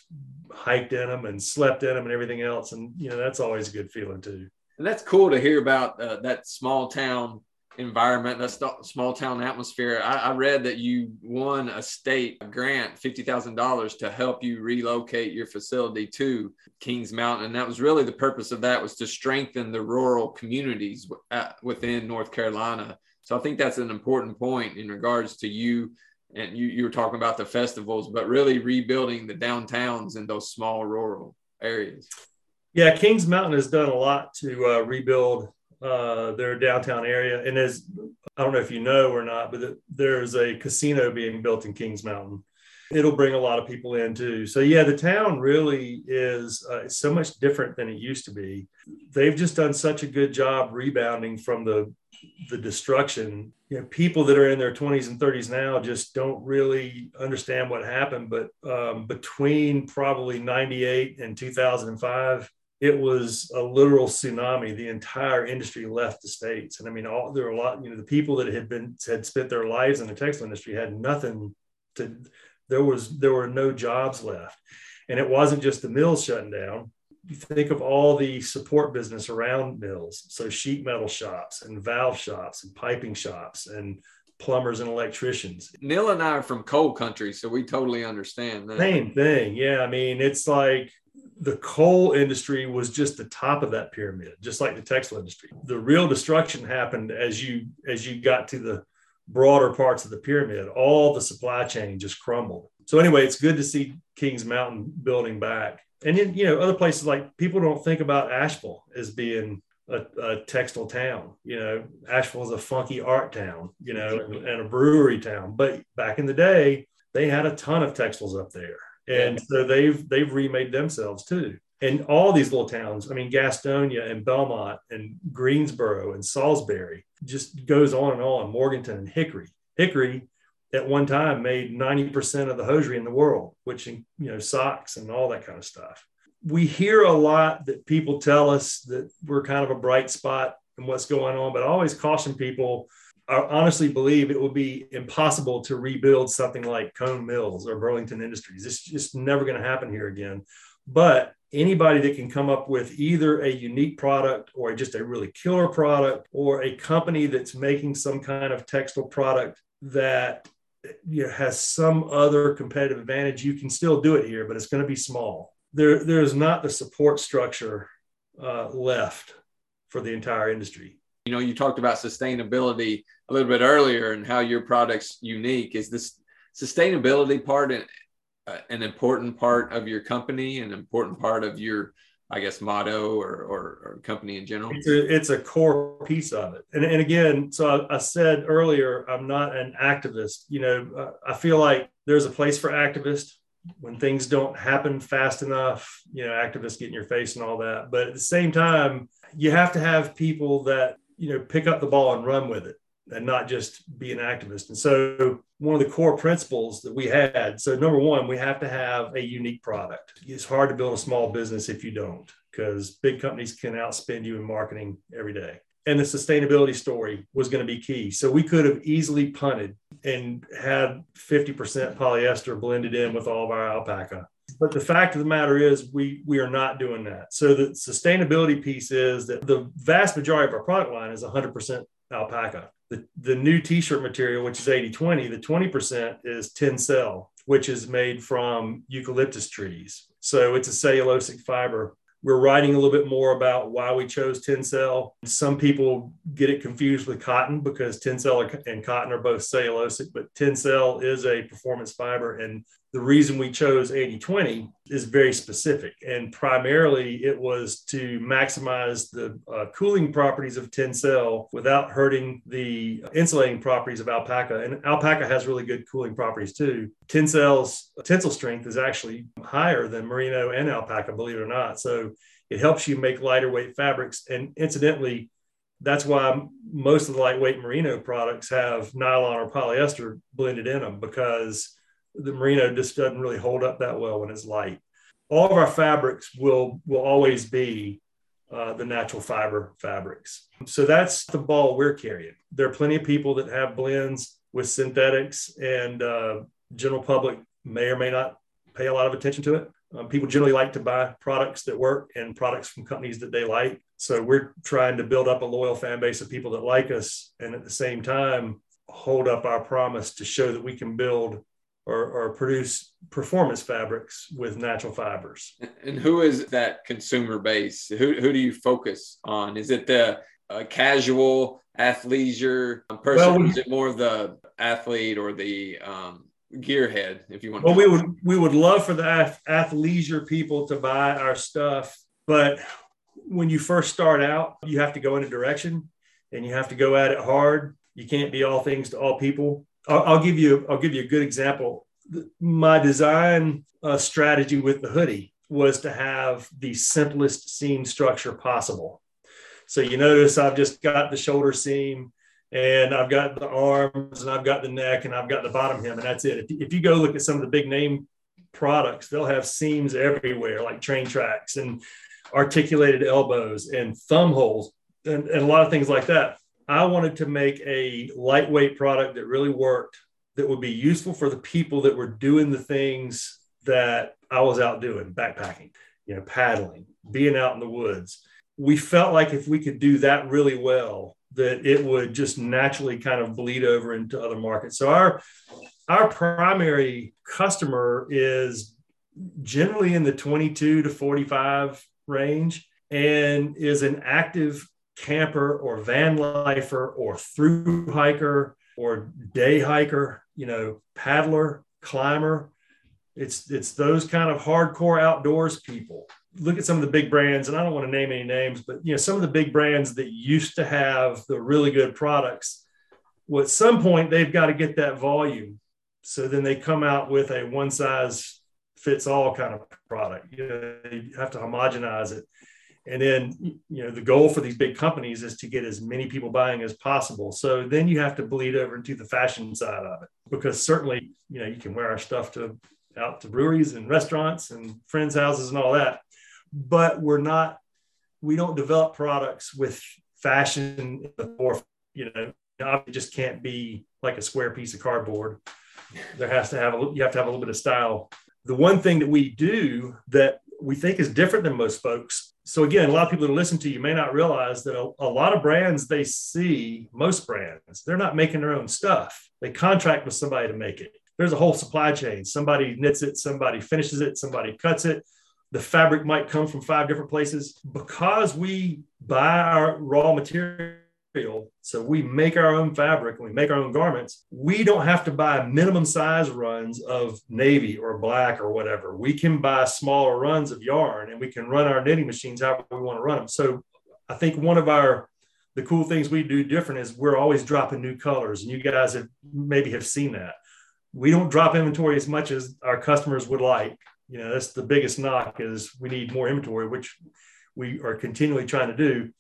S1: hiked in them and slept in them and everything else and you know that's always a good feeling too
S2: and that's cool to hear about uh, that small town environment, that small town atmosphere. I, I, read that you won a state grant, $50,000 to help you relocate your facility to Kings Mountain. And that was really the purpose of that was to strengthen the rural communities within North Carolina. So I think that's an important point in regards to you. And you, you were talking about the festivals, but really rebuilding the downtowns in those small rural areas.
S1: Yeah, Kings Mountain has done a lot to uh, rebuild uh, their downtown area. And as I don't know if you know or not, but there's a casino being built in Kings Mountain. It'll bring a lot of people in too. So yeah, the town really is uh, so much different than it used to be. They've just done such a good job rebounding from the the destruction. You know, people that are in their 20s and 30s now just don't really understand what happened. But um, between probably 98 and 2005, it was a literal tsunami. The entire industry left the states, and I mean, all there were a lot. You know, the people that had been had spent their lives in the textile industry had nothing to. There was there were no jobs left, and it wasn't just the mills shutting down. You think of all the support business around mills, so sheet metal shops and valve shops and piping shops and plumbers and electricians.
S2: Neil and I are from coal country, so we totally understand that.
S1: Same thing. Yeah. I mean, it's like the coal industry was just the top of that pyramid, just like the textile industry. The real destruction happened as you as you got to the broader parts of the pyramid. All the supply chain just crumbled. So anyway, it's good to see Kings Mountain building back. And then, you know, other places like people don't think about Asheville as being a, a textile town. You know, Asheville is a funky art town, you know, and, and a brewery town. But back in the day, they had a ton of textiles up there and so they've they've remade themselves too and all these little towns i mean gastonia and belmont and greensboro and salisbury just goes on and on morganton and hickory hickory at one time made 90% of the hosiery in the world which you know socks and all that kind of stuff we hear a lot that people tell us that we're kind of a bright spot in what's going on but i always caution people I honestly believe it would be impossible to rebuild something like Cone Mills or Burlington Industries. It's just never going to happen here again. But anybody that can come up with either a unique product or just a really killer product or a company that's making some kind of textile product that you know, has some other competitive advantage, you can still do it here, but it's going to be small. There, there's not the support structure uh, left for the entire industry.
S2: You know, you talked about sustainability a little bit earlier and how your product's unique. Is this sustainability part uh, an important part of your company, an important part of your, I guess, motto or, or, or company in general?
S1: It's a, it's a, core piece of it. And, and again, so I, I, said earlier, I'm not an activist. You know, I feel like there's a place for activists when things don't happen fast enough, you know, activists get in your face and all that. But at the same time, you have to have people that you know pick up the ball and run with it and not just be an activist. And so, one of the core principles that we had so, number one, we have to have a unique product. It's hard to build a small business if you don't, because big companies can outspend you in marketing every day. And the sustainability story was going to be key. So, we could have easily punted and had 50% polyester blended in with all of our alpaca. But the fact of the matter is, we we are not doing that. So the sustainability piece is that the vast majority of our product line is 100% alpaca. The, the new t-shirt material, which is 80-20, the 20% is Tencel, which is made from eucalyptus trees. So it's a cellulosic fiber. We're writing a little bit more about why we chose Tencel. Some people get it confused with cotton because Tencel and cotton are both cellulosic, but Tencel is a performance fiber and the reason we chose 80 20 is very specific. And primarily it was to maximize the uh, cooling properties of Tencel without hurting the insulating properties of alpaca. And alpaca has really good cooling properties too. Tencel's tensile strength is actually higher than merino and alpaca, believe it or not. So it helps you make lighter weight fabrics. And incidentally, that's why most of the lightweight merino products have nylon or polyester blended in them because the merino just doesn't really hold up that well when it's light. All of our fabrics will will always be uh, the natural fiber fabrics. So that's the ball we're carrying. There are plenty of people that have blends with synthetics, and uh, general public may or may not pay a lot of attention to it. Um, people generally like to buy products that work and products from companies that they like. So we're trying to build up a loyal fan base of people that like us, and at the same time hold up our promise to show that we can build or, or produce performance fabrics with natural fibers.
S2: And who is that consumer base? Who, who do you focus on? Is it the uh, casual athleisure person? Well, we, is it more of the athlete or the um, gearhead, if you want?
S1: Well, we would we would love for the athleisure people to buy our stuff, but when you first start out, you have to go in a direction, and you have to go at it hard. You can't be all things to all people. I'll, I'll, give you I'll give you a good example. My design uh, strategy with the hoodie was to have the simplest seam structure possible. So you notice I've just got the shoulder seam and I've got the arms and I've got the neck and I've got the bottom hem and that's it. If, if you go look at some of the big name products, they'll have seams everywhere like train tracks and articulated elbows and thumb holes and, and a lot of things like that. I wanted to make a lightweight product that really worked, that would be useful for the people that were doing the things that I was out doing, backpacking, you know, paddling, being out in the woods. We felt like if we could do that really well, that it would just naturally kind of bleed over into other markets. So our our primary customer is generally in the 22 to 45 range and is an active camper or van lifer or through hiker or day hiker, you know, paddler, climber. It's it's those kind of hardcore outdoors people. Look at some of the big brands, and I don't want to name any names, but you know, some of the big brands that used to have the really good products. Well, at some point they've got to get that volume. So then they come out with a one size fits all kind of product. You know, they have to homogenize it and then you know the goal for these big companies is to get as many people buying as possible so then you have to bleed over into the fashion side of it because certainly you know you can wear our stuff to out to breweries and restaurants and friends houses and all that but we're not we don't develop products with fashion or you know it just can't be like a square piece of cardboard there has to have a you have to have a little bit of style the one thing that we do that we think is different than most folks so again, a lot of people that listen to you may not realize that a, a, lot of brands they see, most brands, they're not making their own stuff. They contract with somebody to make it. There's a whole supply chain. Somebody knits it, somebody finishes it, somebody cuts it. The fabric might come from five different places. Because we buy our raw material so we make our own fabric and we make our own garments. We don't have to buy minimum size runs of navy or black or whatever. We can buy smaller runs of yarn and we can run our knitting machines however we want to run them. So I think one of our the cool things we do different is we're always dropping new colors and you guys have maybe have seen that. We don't drop inventory as much as our customers would like. You know, that's the biggest knock is we need more inventory, which we are continually trying to do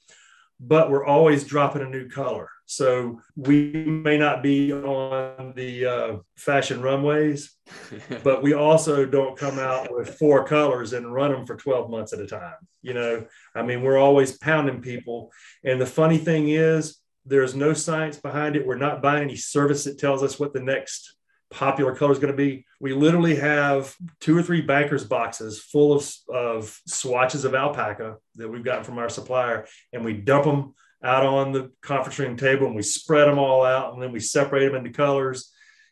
S1: but we're always dropping a new color. So we may not be on the uh, fashion runways, but we also don't come out with four colors and run them for 12 months at a time. You know, I mean, we're always pounding people. And the funny thing is, there's no science behind it. We're not buying any service that tells us what the next popular color is going to be. We literally have two or three bankers boxes full of, of swatches of alpaca that we've gotten from our supplier, and we dump them out on the conference room table and we spread them all out and then we separate them into colors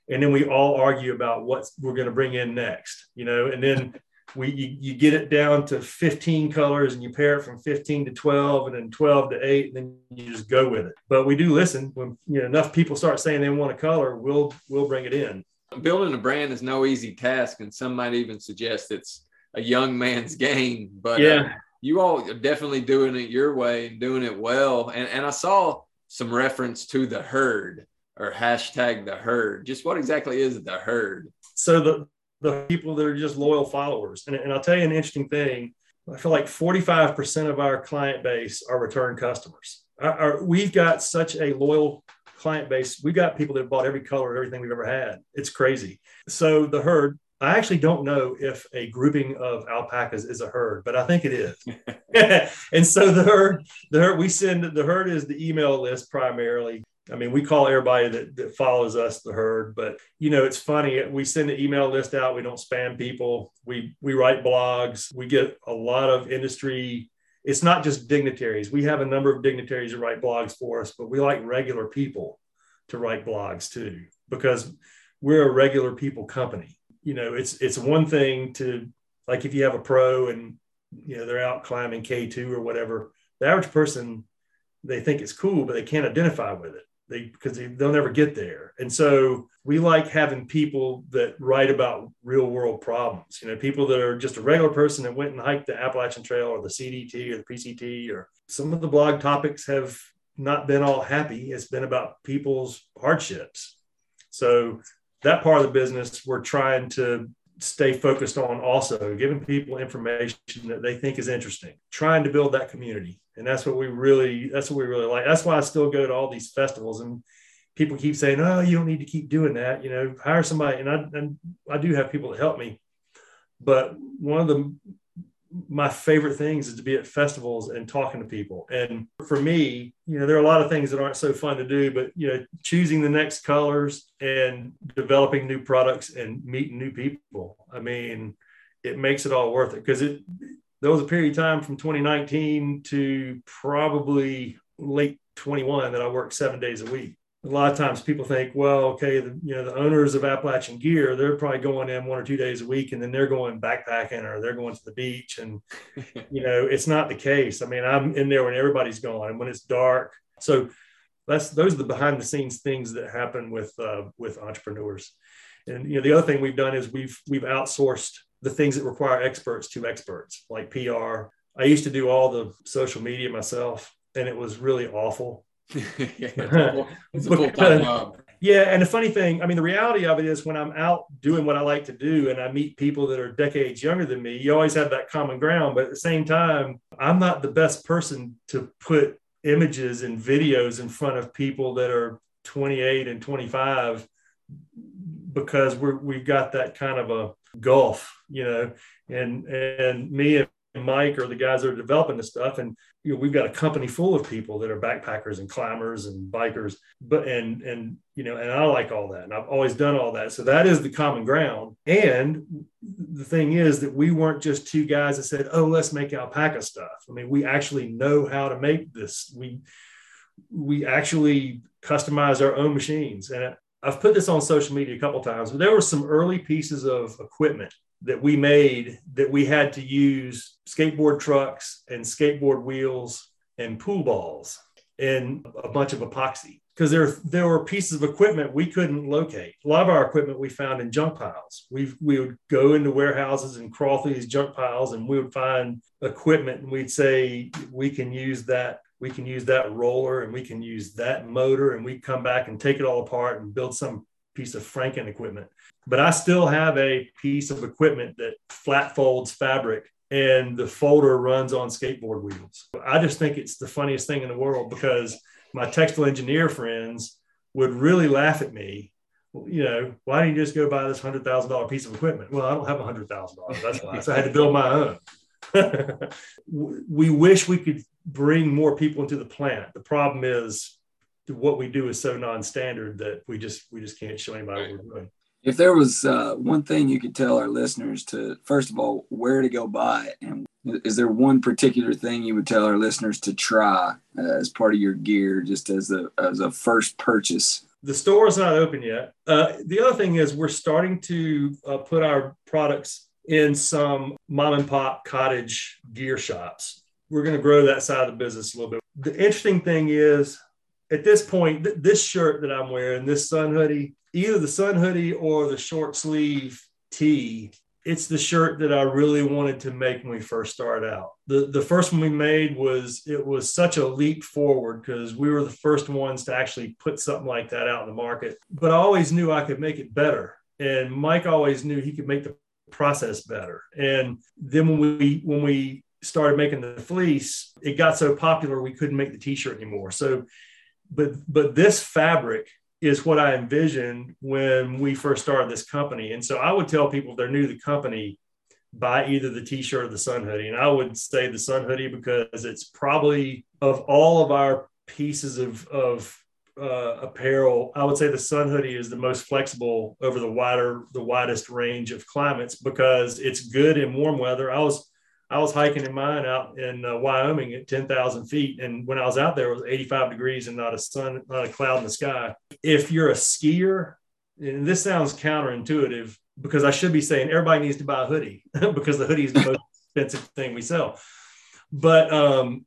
S1: and then we all argue about what we're going to bring in next you know? And then we you, you, get it down to 15 colors and you pair it from 15 to 12 and then 12 to 8 and then you just go with it. But we do listen. When you know enough people start saying they want a color we'll we'll bring it in
S2: building a brand is no easy task and some might even suggest it's a young man's game but uh, yeah uh, you all are definitely doing it your way and doing it well. And, and I saw some reference to the herd or hashtag the herd. Just what exactly is the herd?
S1: So the, the people that are just loyal followers. And, and I'll tell you an interesting thing. I feel like 45% of our client base are return customers. Our, our, we've got such a loyal client base. We've got people that have bought every color, everything we've ever had. It's crazy. So the herd, I actually don't know if a grouping of alpacas is a herd, but I think it is. and so the herd, the herd, we send the herd is the email list primarily. I mean, we call everybody that, that follows us the herd, but you know, it's funny. We send the email list out. We don't spam people. We we write blogs. We get a lot of industry. It's not just dignitaries. We have a number of dignitaries that write blogs for us, but we like regular people to write blogs too, because we're a regular people company you know, it's it's one thing to like if you have a pro and you know they're out climbing K2 or whatever, the average person they think it's cool, but they can't identify with it. They because they, they'll never get there. And so we like having people that write about real world problems. You know, people that are just a regular person that went and hiked the Appalachian Trail or the CDT or the PCT or some of the blog topics have not been all happy. It's been about people's hardships. So that part of the business we're trying to stay focused on also giving people information that they think is interesting trying to build that community and that's what we really that's what we really like that's why i still go to all these festivals and people keep saying oh you don't need to keep doing that you know hire somebody and i and i do have people to help me but one of the my favorite things is to be at festivals and talking to people. And for me, you know, there are a lot of things that aren't so fun to do, but you know, choosing the next colors and developing new products and meeting new people. I mean, it makes it all worth it because it there was a period of time from 2019 to probably late 21 that I worked seven days a week a lot of times people think, well, okay, the, you know, the owners of Appalachian Gear, they're probably going in one or two days a week, and then they're going backpacking or they're going to the beach, and you know, it's not the case. I mean, I'm in there when everybody's gone and when it's dark. So that's those are the behind the scenes things that happen with uh, with entrepreneurs. And you know, the other thing we've done is we've we've outsourced the things that require experts to experts, like PR. I used to do all the social media myself, and it was really awful yeah, it's a full-time job. Yeah, and the funny thing, I mean, the reality of it is when I'm out doing what I like to do and I meet people that are decades younger than me, you always have that common ground. But at the same time, I'm not the best person to put images and videos in front of people that are 28 and 25 because we're we've got that kind of a gulf, you know, and and me and Mike are the guys that are developing the stuff. And you know, we've got a company full of people that are backpackers and climbers and bikers. But and and you know, and I like all that. And I've always done all that. So that is the common ground. And the thing is that we weren't just two guys that said, oh, let's make alpaca stuff. I mean, we actually know how to make this. We we actually customize our own machines. And I've put this on social media a couple times, but there were some early pieces of equipment that we made that we had to use skateboard trucks and skateboard wheels and pool balls and a bunch of epoxy because there, there were pieces of equipment we couldn't locate. A lot of our equipment we found in junk piles. We, we would go into warehouses and crawl through these junk piles and we would find equipment and we'd say, we can use that. We can use that roller and we can use that motor and we'd come back and take it all apart and build some piece of Franken equipment but I still have a piece of equipment that flat folds fabric and the folder runs on skateboard wheels. I just think it's the funniest thing in the world because my textile engineer friends would really laugh at me. You know, why don't you just go buy this hundred thousand dollar piece of equipment? Well, I don't have a hundred thousand dollars. That's why. So I had to build my own. we wish we could bring more people into the plant. The problem is what we do is so non-standard that we just we just can't show anybody what we're doing.
S3: If there was uh, one thing you could tell our listeners to, first of all, where to go buy it, and is there one particular thing you would tell our listeners to try uh, as part of your gear, just as a as a first purchase?
S1: The store is not open yet. Uh, the other thing is we're starting to uh, put our products in some mom and pop cottage gear shops. We're going to grow that side of the business a little bit. The interesting thing is, at this point, th- this shirt that I'm wearing, this sun hoodie, either the sun hoodie or the short sleeve tee it's the shirt that I really wanted to make when we first started out. The the first one we made was it was such a leap forward because we were the first ones to actually put something like that out in the market. But I always knew I could make it better. And Mike always knew he could make the process better. And then when we when we started making the fleece, it got so popular we couldn't make the t-shirt anymore. So but but this fabric is what I envisioned when we first started this company. And so I would tell people if they're new to the company, buy either the t-shirt or the sun hoodie. And I would say the sun hoodie because it's probably of all of our pieces of, of uh, apparel, I would say the sun hoodie is the most flexible over the wider, the widest range of climates because it's good in warm weather. I was I was hiking in mine out in uh, Wyoming at 10,000 feet. And when I was out there, it was 85 degrees and not a sun, not a cloud in the sky. If you're a skier, and this sounds counterintuitive because I should be saying everybody needs to buy a hoodie because the hoodie is the most expensive thing we sell. But um,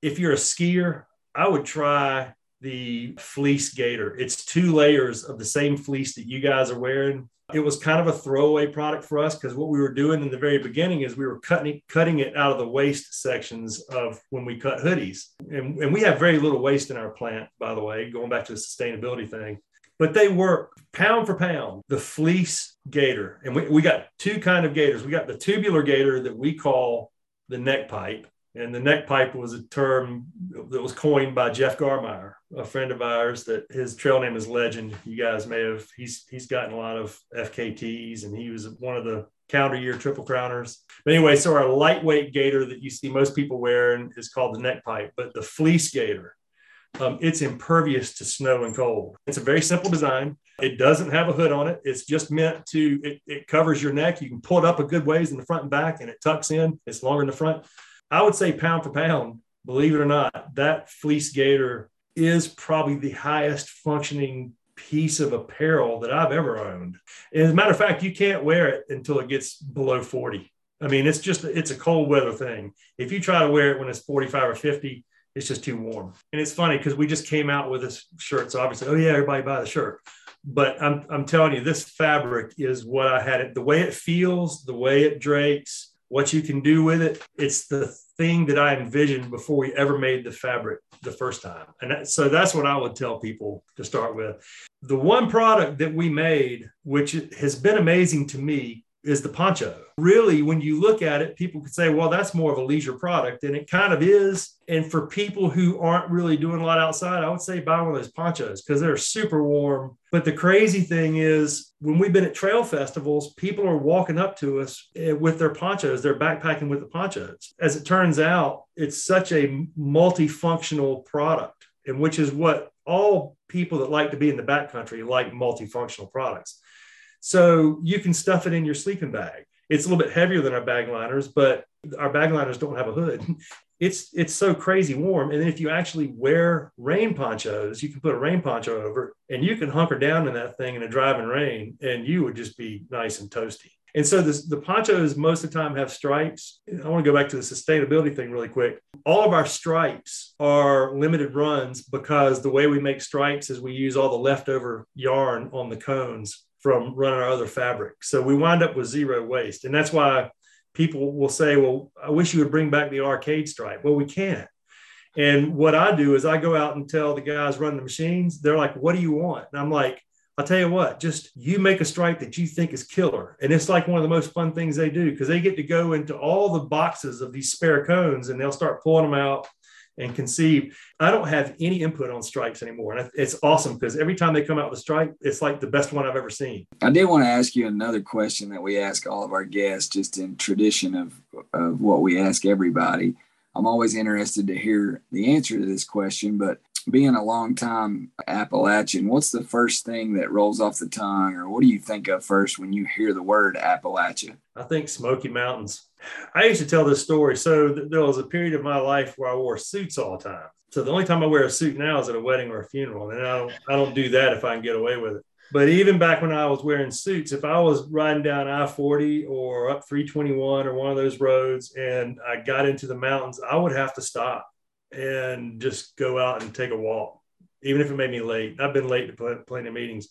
S1: if you're a skier, I would try the fleece gaiter. It's two layers of the same fleece that you guys are wearing it was kind of a throwaway product for us because what we were doing in the very beginning is we were cutting cutting it out of the waste sections of when we cut hoodies. And, and we have very little waste in our plant, by the way, going back to the sustainability thing. But they work pound for pound, the fleece gaiter. And we, we got two kind of gaiters. We got the tubular gaiter that we call the neck pipe and the neck pipe was a term that was coined by Jeff Garmire, a friend of ours. That his trail name is Legend. You guys may have he's he's gotten a lot of FKTs, and he was one of the calendar year triple crowners. But anyway, so our lightweight gaiter that you see most people wearing is called the neck pipe, but the fleece gaiter, um, it's impervious to snow and cold. It's a very simple design. It doesn't have a hood on it. It's just meant to, it, it covers your neck. You can pull it up a good ways in the front and back, and it tucks in. It's longer in the front. I would say pound for pound, believe it or not, that fleece gaiter is probably the highest functioning piece of apparel that I've ever owned. And as a matter of fact, you can't wear it until it gets below 40. I mean, it's just it's a cold weather thing. If you try to wear it when it's 45 or 50, it's just too warm. And it's funny because we just came out with this shirt. So obviously, oh yeah, everybody buy the shirt. But I'm I'm telling you, this fabric is what I had it. The way it feels, the way it drapes, what you can do with it. It's the thing that I envisioned before we ever made the fabric the first time. And that, so that's what I would tell people to start with. The one product that we made, which has been amazing to me, is the poncho. Really, when you look at it, people could say, well, that's more of a leisure product. And it kind of is. And for people who aren't really doing a lot outside, I would say buy one of those ponchos because they're super warm. But the crazy thing is, when we've been at trail festivals, people are walking up to us eh, with their ponchos. They're backpacking with the ponchos. As it turns out, it's such a multifunctional product, and which is what all people that like to be in the backcountry like multifunctional products. So you can stuff it in your sleeping bag. It's a little bit heavier than our bag liners, but our bag liners don't have a hood. It's it's so crazy warm. And then if you actually wear rain ponchos, you can put a rain poncho over and you can hunker down in that thing in a driving rain and you would just be nice and toasty. And so this, the ponchos most of the time have stripes. I want to go back to the sustainability thing really quick. All of our stripes are limited runs because the way we make stripes is we use all the leftover yarn on the cones from running our other fabric. So we wind up with zero waste. And that's why people will say, well, I wish you would bring back the arcade stripe. Well, we can't. And what I do is I go out and tell the guys running the machines, they're like, what do you want? And I'm like, I'll tell you what, just you make a stripe that you think is killer. And it's like one of the most fun things they do because they get to go into all the boxes of these spare cones and they'll start pulling them out and conceive. I don't have any input on stripes anymore. And it's awesome because every time they come out with a stripe, it's like the best one I've ever seen.
S3: I did want to ask you another question that we ask all of our guests, just in tradition of, of what we ask everybody. I'm always interested to hear the answer to this question, but being a long time Appalachian, what's the first thing that rolls off the tongue, or what do you think of first when you hear the word Appalachia?
S1: I think Smoky Mountains. I used to tell this story. So th- there was a period of my life where I wore suits all the time. So the only time I wear a suit now is at a wedding or a funeral, and I don't I don't do that if I can get away with it. But even back when I was wearing suits, if I was riding down I 40 or up 321 or one of those roads and I got into the mountains, I would have to stop and just go out and take a walk, even if it made me late. I've been late to plenty of meetings,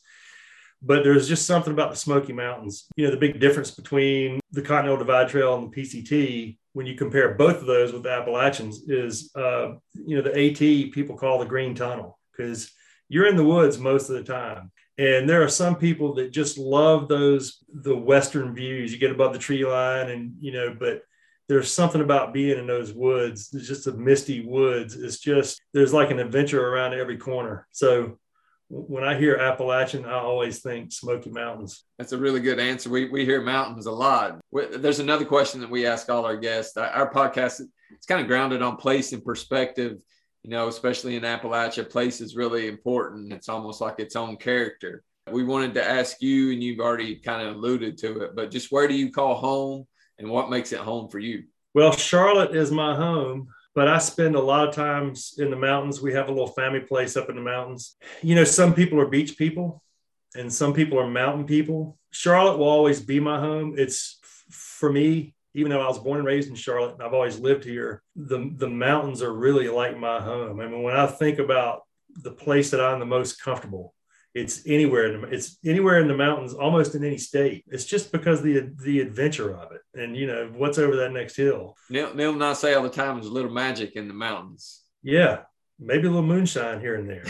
S1: but there's just something about the Smoky Mountains. You know, the big difference between the Continental Divide Trail and the PCT when you compare both of those with the Appalachians is, uh, you know, the AT people call the Green Tunnel because you're in the woods most of the time. And there are some people that just love those the western views. You get above the tree line, and you know, but there's something about being in those woods. It's just a misty woods. It's just there's like an adventure around every corner. So when I hear Appalachian, I always think Smoky Mountains.
S2: That's a really good answer. We, we hear mountains a lot. There's another question that we ask all our guests. Our podcast it's kind of grounded on place and perspective. You know, especially in Appalachia, place is really important. It's almost like its own character. We wanted to ask you, and you've already kind of alluded to it, but just where do you call home? and what makes it home for you?
S1: Well, Charlotte is my home, but I spend a lot of times in the mountains. We have a little family place up in the mountains. You know, some people are beach people and some people are mountain people. Charlotte will always be my home. It's for me, even though I was born and raised in Charlotte and I've always lived here, the, the mountains are really like my home. I mean, when I think about the place that I'm the most comfortable, it's anywhere in the, it's anywhere in the mountains almost in any state. It's just because the the adventure of it and you know what's over that next hill.
S2: Neil, neil and i say all the time there's a little magic in the mountains.
S1: Yeah. Maybe a little moonshine here and there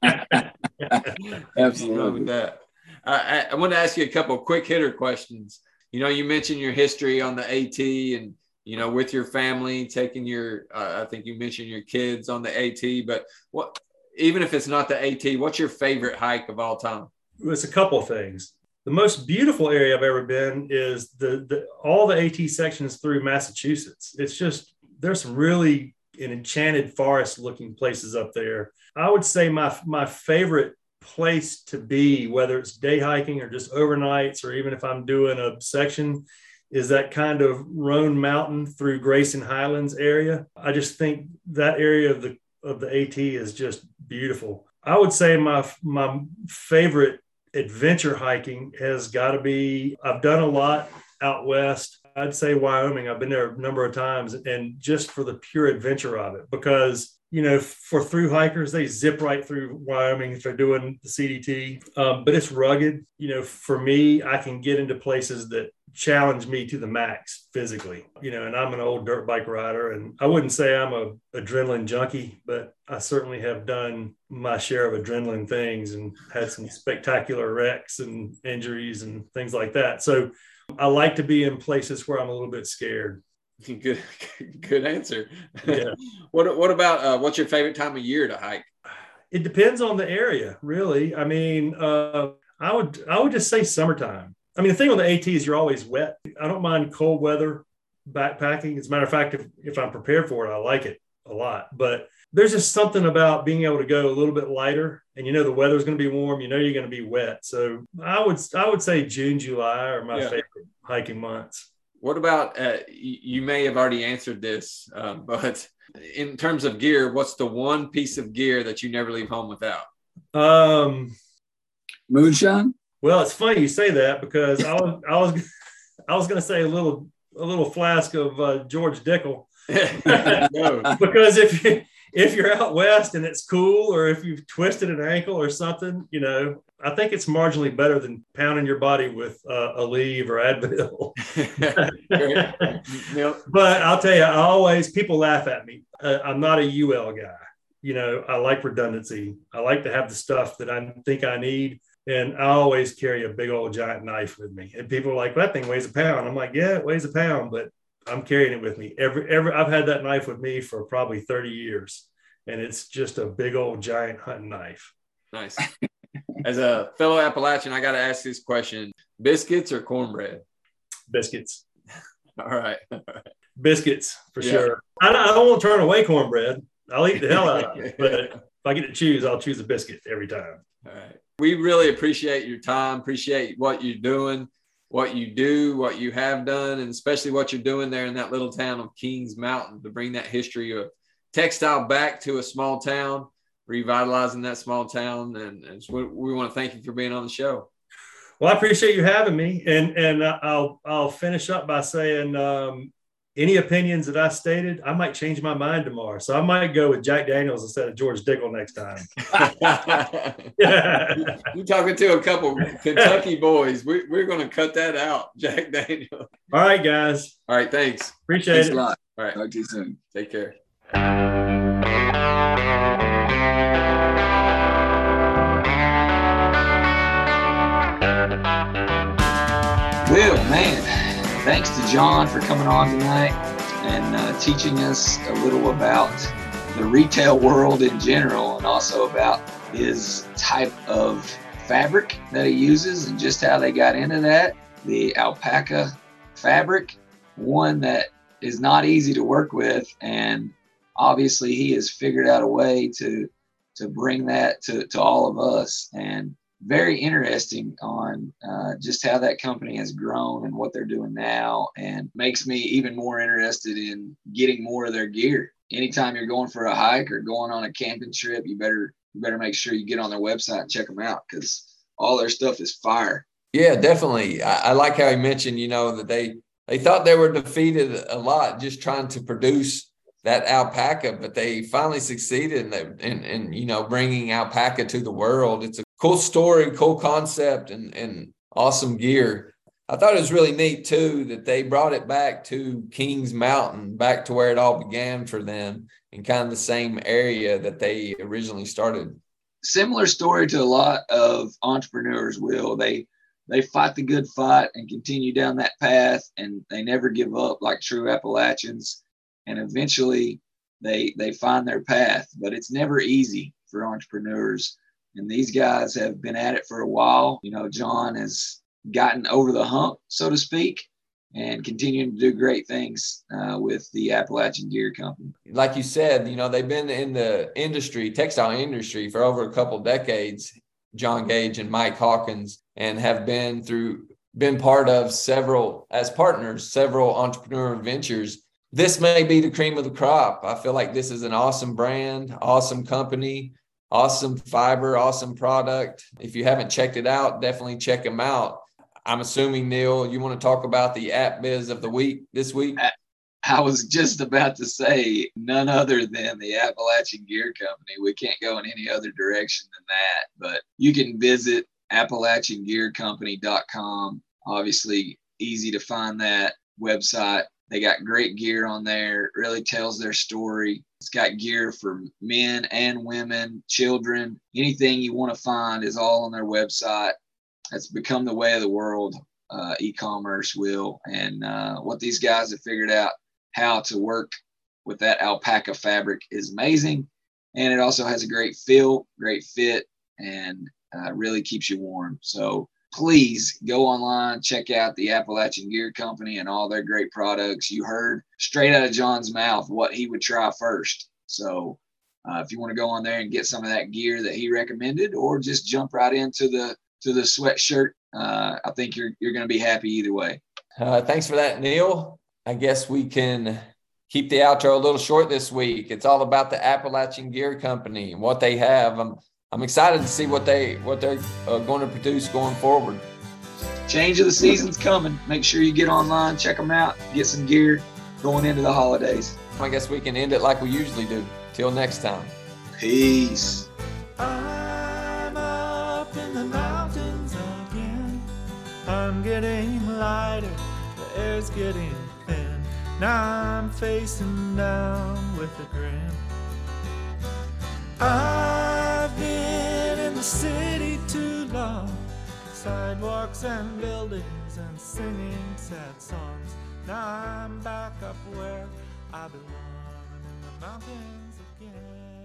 S3: absolutely.
S2: That. I, I want to ask you a couple quick hitter questions. You know you mentioned your history on the at and you know with your family taking your uh, i think you mentioned your kids on the at but what even if it's not the AT, what's your favorite hike of all time?
S1: It's a couple things. The most beautiful area I've ever been is the, the all the AT sections through Massachusetts. It's just there's some really an enchanted forest looking places up there. I would say my my favorite place to be, whether it's day hiking or just overnights, or even if I'm doing a section, is that kind of Roan Mountain through Grayson Highlands area. I just think that area of the of the AT is just beautiful. I would say my my favorite adventure hiking has got to be I've done a lot out west. I'd say Wyoming. I've been there a number of times and just for the pure adventure of it because you know, for through hikers, they zip right through Wyoming if they're doing the CDT. Um, but it's rugged. You know, for me, I can get into places that challenge me to the max physically. You know, and I'm an old dirt bike rider, and I wouldn't say I'm a adrenaline junkie, but I certainly have done my share of adrenaline things and had some spectacular wrecks and injuries and things like that. So I like to be in places where I'm a little bit scared.
S2: Good, good answer.
S1: Yeah.
S2: what What about uh, what's your favorite time of year to hike?
S1: It depends on the area, really. I mean, uh, I would I would just say summertime. I mean, the thing with the AT is you're always wet. I don't mind cold weather backpacking. As a matter of fact, if, if I'm prepared for it, I like it a lot. But there's just something about being able to go a little bit lighter, and you know the weather's going to be warm. You know you're going to be wet. So I would I would say June, July are my yeah. favorite hiking months.
S2: What about uh, you may have already answered this, um, but in terms of gear, what's the one piece of gear that you never leave home without?
S1: Um,
S3: moonshine.
S1: Well, it's funny you say that because I was I was I was going to say a little a little flask of uh, George Dickel. because if you, if you're out west and it's cool, or if you've twisted an ankle or something, you know, I think it's marginally better than pounding your body with uh, Aleve or Advil. but I'll tell you, I always people laugh at me. Uh, I'm not a UL guy. you know, I like redundancy. I like to have the stuff that I think I need. And I always carry a big old giant knife with me. And people are like, that thing weighs a pound. I'm like, yeah, it weighs a pound, but I'm carrying it with me. Every every I've had that knife with me for probably 30 years. And it's just a big old giant hunting knife.
S2: Nice. As a fellow Appalachian, I got to ask this question: biscuits or cornbread?
S1: Biscuits.
S2: All right.
S1: Biscuits for yeah. sure. I, I don't want to turn away cornbread. I'll eat the hell out of it. But if I get to choose, I'll choose a biscuit every time.
S2: All right. We really appreciate your time, appreciate what you're doing, what you do, what you have done, and especially what you're doing there in that little town of Kings Mountain to bring that history of textile back to a small town, revitalizing that small town. And, and we, we want to thank you for being on the show.
S1: Well, I appreciate you having me, and and I'll I'll finish up by saying um, any opinions that I stated, I might change my mind tomorrow. So I might go with Jack Daniels instead of George Dickel next time.
S2: You're talking to a couple Kentucky boys. We, we're going to cut that out, Jack Daniels.
S1: All right, guys.
S2: All right, thanks.
S1: Appreciate
S3: thanks
S1: it.
S3: a lot.
S2: All right.
S3: Talk to you soon.
S2: Take care.
S4: Well, man thanks to John for coming on tonight and uh, teaching us a little about the retail world in general and also about his type of fabric that he uses and just how they got into that. The alpaca fabric, one that is not easy to work with. And obviously, he has figured out a way to to bring that to, to all of us. And very interesting on uh, just how that company has grown and what they're doing now, and makes me even more interested in getting more of their gear. Anytime you're going for a hike or going on a camping trip, you better you better make sure you get on their website and check them out because all their stuff is fire.
S2: Yeah, definitely. I, I like how he mentioned, you know, that they they thought they were defeated a lot just trying to produce that alpaca, but they finally succeeded in, in, in, you know bringing alpaca to the world. It's a cool story, cool concept, and and awesome gear. I thought it was really neat too that they brought it back to Kings Mountain, back to where it all began for them, in kind of the same area that they originally started.
S4: Similar story to a lot of entrepreneurs. Will they they fight the good fight and continue down that path, and they never give up like true Appalachians and eventually they they find their path but it's never easy for entrepreneurs and these guys have been at it for a while. You know john has gotten over the hump so to speak and continuing to do great things uh, with the appalachian gear company.
S2: Like you said you know they've been in the industry textile industry for over a couple decades john gage and mike hawkins and have been through been part of several as partners several entrepreneur ventures. This may be the cream of the crop. I feel like this is an awesome brand, awesome company, awesome fiber, awesome product. If you haven't checked it out, definitely check them out. I'm assuming Neil, you want to talk about the app biz of the week this week?
S4: I was just about to say none other than the Appalachian Gear Company. We can't go in any other direction than that. But you can visit AppalachianGearCompany.com. Obviously, easy to find that website. They got great gear on there. Really tells their story. It's got gear for men and women, children. Anything you want to find is all on their website. It's become the way of the world. Uh, e-commerce will, and uh, what these guys have figured out how to work with that alpaca fabric is amazing. And it also has a great feel, great fit, and uh, really keeps you warm. So please go online, check out the Appalachian Gear Company and all their great products. You heard straight out of John's mouth what he would try first. So uh, if you want to go on there and get some of that gear that he recommended, or just jump right into the to the sweatshirt, uh, I think you're you're going to be happy either way.
S2: Uh, thanks for that, Neil. I guess we can keep the outro a little short this week. It's all about the Appalachian Gear Company and what they have. I'm I'm excited to see what they what they're uh, going to produce going forward.
S4: Change of the season's coming. Make sure you get online, check them out, get some gear going into the holidays.
S2: I guess we can end it like we usually do. Till next time.
S4: Peace.
S5: I'm up in the mountains again. I'm getting lighter, the air's getting thin. Now I'm facing down with a grin. I've been in the city too long. Sidewalks and buildings and singing sad songs. Now I'm back up where I belong in the mountains.